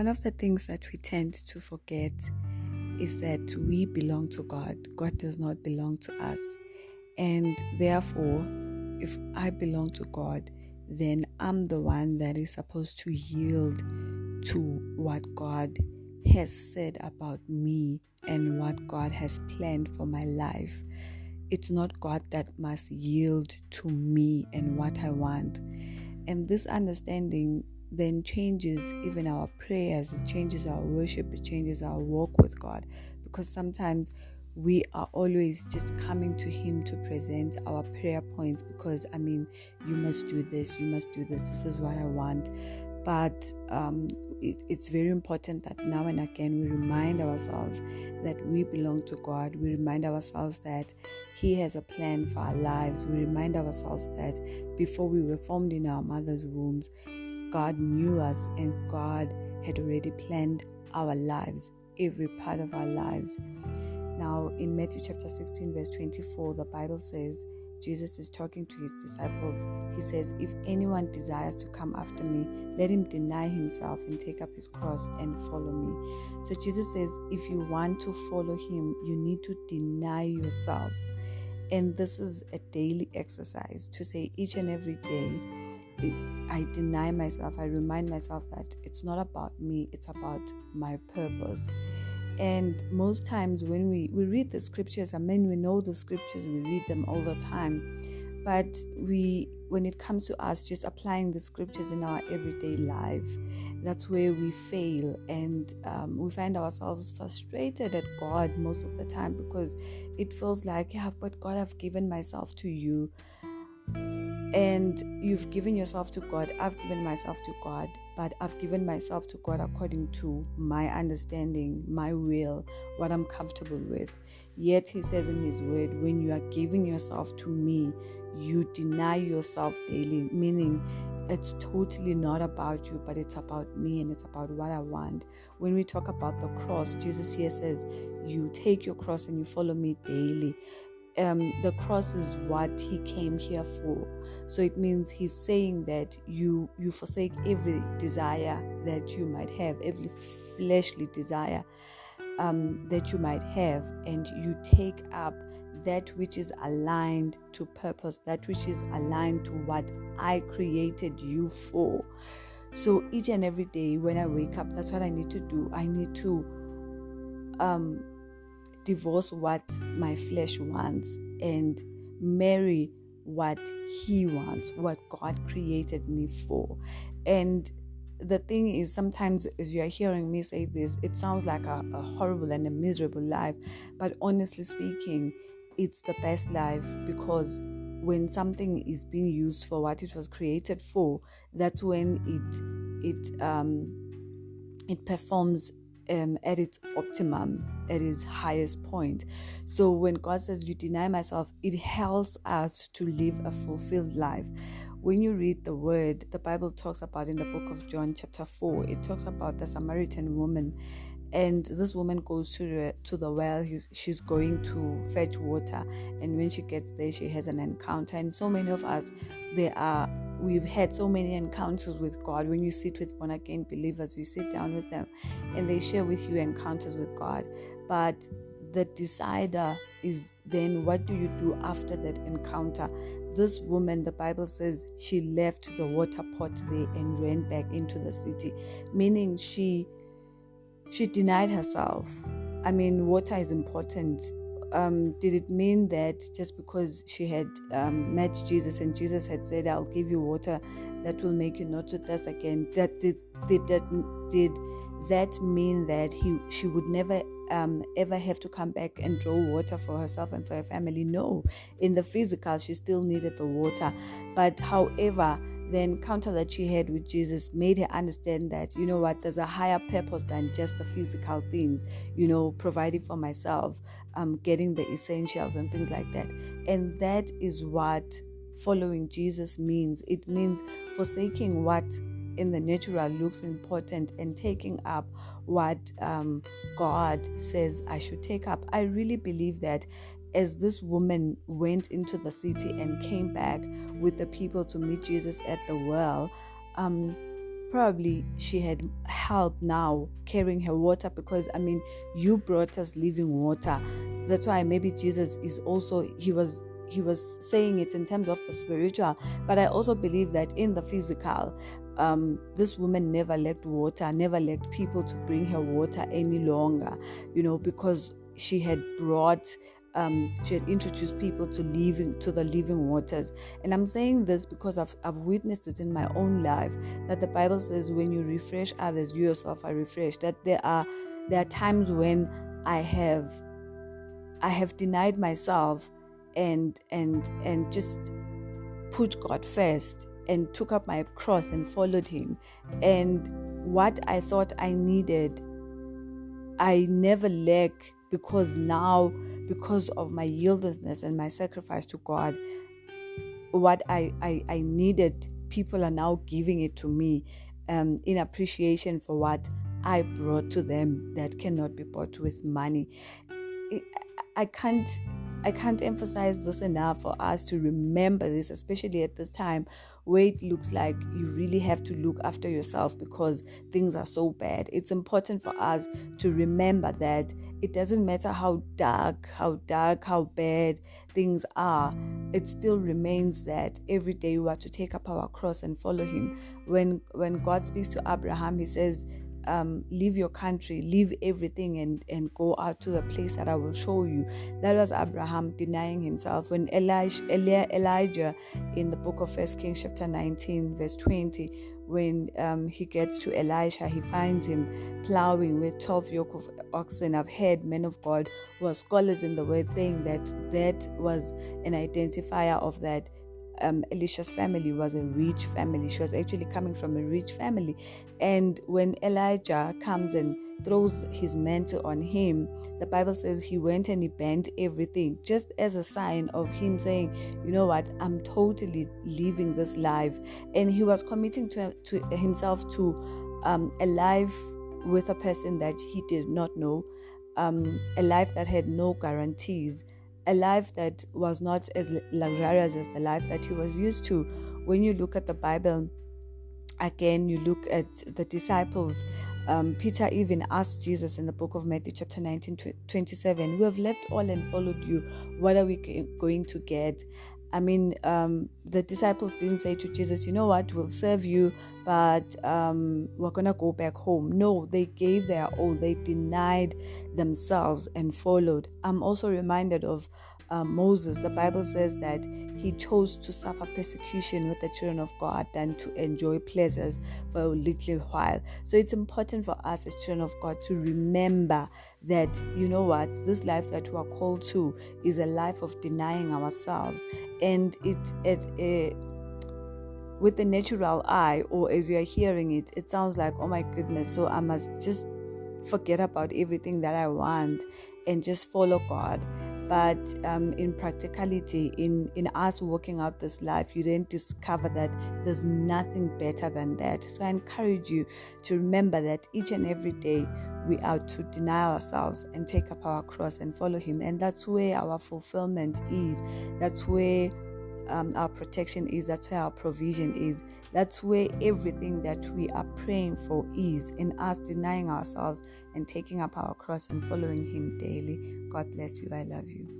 one of the things that we tend to forget is that we belong to God. God does not belong to us. And therefore, if I belong to God, then I'm the one that is supposed to yield to what God has said about me and what God has planned for my life. It's not God that must yield to me and what I want. And this understanding then changes even our prayers, it changes our worship, it changes our walk with God. Because sometimes we are always just coming to Him to present our prayer points because, I mean, you must do this, you must do this, this is what I want. But um, it, it's very important that now and again we remind ourselves that we belong to God. We remind ourselves that He has a plan for our lives. We remind ourselves that before we were formed in our mother's wombs, God knew us and God had already planned our lives, every part of our lives. Now, in Matthew chapter 16, verse 24, the Bible says, Jesus is talking to his disciples. He says, If anyone desires to come after me, let him deny himself and take up his cross and follow me. So Jesus says, If you want to follow him, you need to deny yourself. And this is a daily exercise to say each and every day, I deny myself. I remind myself that it's not about me, it's about my purpose. And most times when we, we read the scriptures, I mean, we know the scriptures, we read them all the time. But we, when it comes to us just applying the scriptures in our everyday life, that's where we fail and um, we find ourselves frustrated at God most of the time because it feels like, yeah, but God, I've given myself to you and you've given yourself to God. I've given myself to God, but I've given myself to God according to my understanding, my will, what I'm comfortable with. Yet He says in His word, when you are giving yourself to me, you deny yourself daily, meaning it's totally not about you, but it's about me and it's about what I want. When we talk about the cross, Jesus here says, You take your cross and you follow me daily um, the cross is what he came here for. So it means he's saying that you you forsake every desire that you might have, every fleshly desire um, that you might have, and you take up that which is aligned to purpose, that which is aligned to what I created you for. So each and every day when I wake up, that's what I need to do. I need to um, divorce what my flesh wants and marry what he wants, what God created me for. And the thing is, sometimes as you are hearing me say this, it sounds like a, a horrible and a miserable life. But honestly speaking, it's the best life because when something is being used for what it was created for, that's when it it um it performs um, at its optimum, at its highest point. So when God says, You deny myself, it helps us to live a fulfilled life. When you read the word, the Bible talks about in the book of John, chapter 4, it talks about the Samaritan woman. And this woman goes to the to the well. He's, she's going to fetch water, and when she gets there, she has an encounter. And so many of us, there are we've had so many encounters with God. When you sit with born again believers, you sit down with them and they share with you encounters with God. But the decider is then what do you do after that encounter? This woman, the Bible says, she left the water pot there and ran back into the city, meaning she she denied herself. I mean, water is important um, did it mean that just because she had um, met Jesus and Jesus had said, "I'll give you water that will make you not to thirst again"? That did did that did that mean that he she would never um, ever have to come back and draw water for herself and for her family? No, in the physical, she still needed the water, but however the encounter that she had with Jesus made her understand that, you know what, there's a higher purpose than just the physical things, you know, providing for myself, um, getting the essentials and things like that. And that is what following Jesus means. It means forsaking what in the natural looks important and taking up what um, God says I should take up. I really believe that as this woman went into the city and came back with the people to meet Jesus at the well, um, probably she had help now carrying her water because I mean, you brought us living water. That's why maybe Jesus is also, he was he was saying it in terms of the spiritual, but I also believe that in the physical, um, this woman never lacked water, never lacked people to bring her water any longer, you know, because she had brought um, she had introduced people to living to the living waters. And I'm saying this because I've, I've witnessed it in my own life that the Bible says when you refresh others, you yourself are refreshed. That there are there are times when I have I have denied myself and and and just put God first and took up my cross and followed him. And what I thought I needed, I never lack because now, because of my yieldedness and my sacrifice to God, what I, I, I needed, people are now giving it to me um, in appreciation for what I brought to them that cannot be bought with money. I can't I can't emphasize this enough for us to remember this, especially at this time where it looks like you really have to look after yourself because things are so bad. It's important for us to remember that it doesn't matter how dark, how dark, how bad things are, it still remains that every day we are to take up our cross and follow him. When when God speaks to Abraham, he says, um, leave your country, leave everything, and, and go out to the place that I will show you. That was Abraham denying himself. When Elijah, Elijah in the book of First Kings, chapter 19, verse 20, when um, he gets to Elisha, he finds him plowing with 12 yoke of oxen. I've heard men of God who are scholars in the word saying that that was an identifier of that um, Elisha's family was a rich family. She was actually coming from a rich family. And when Elijah comes and throws his mantle on him, the Bible says he went and he bent everything, just as a sign of him saying, You know what, I'm totally living this life. And he was committing to, to himself to um, a life with a person that he did not know, um, a life that had no guarantees a life that was not as luxurious as the life that he was used to. When you look at the Bible, again, you look at the disciples. Um, Peter even asked Jesus in the book of Matthew, chapter 19, 27, We have left all and followed you. What are we going to get? I mean, um, the disciples didn't say to Jesus, you know what, we'll serve you, but um, we're to go back home. No, they gave their all. They denied themselves and followed. I'm also reminded of uh, Moses, the Bible says that he chose to suffer persecution with the children of God than to enjoy pleasures for a little while. So it's important for us as children of God to remember that, you know what, this life that we are called to is a life of denying ourselves. And it, it, it with the natural eye, or as you are hearing it, it sounds like, oh my goodness, so I must just forget about everything that I want and just follow God. But um, in practicality in in us working out this life you then discover that there's nothing better than that. So i encourage you to remember that each and every day we are to deny ourselves and take up our cross and follow him. And that's where our fulfillment is. That's where um, our protection is, that's where our provision is, that's where everything that we are praying for is in us denying ourselves and taking up our cross and following Him daily. God bless you. I love you.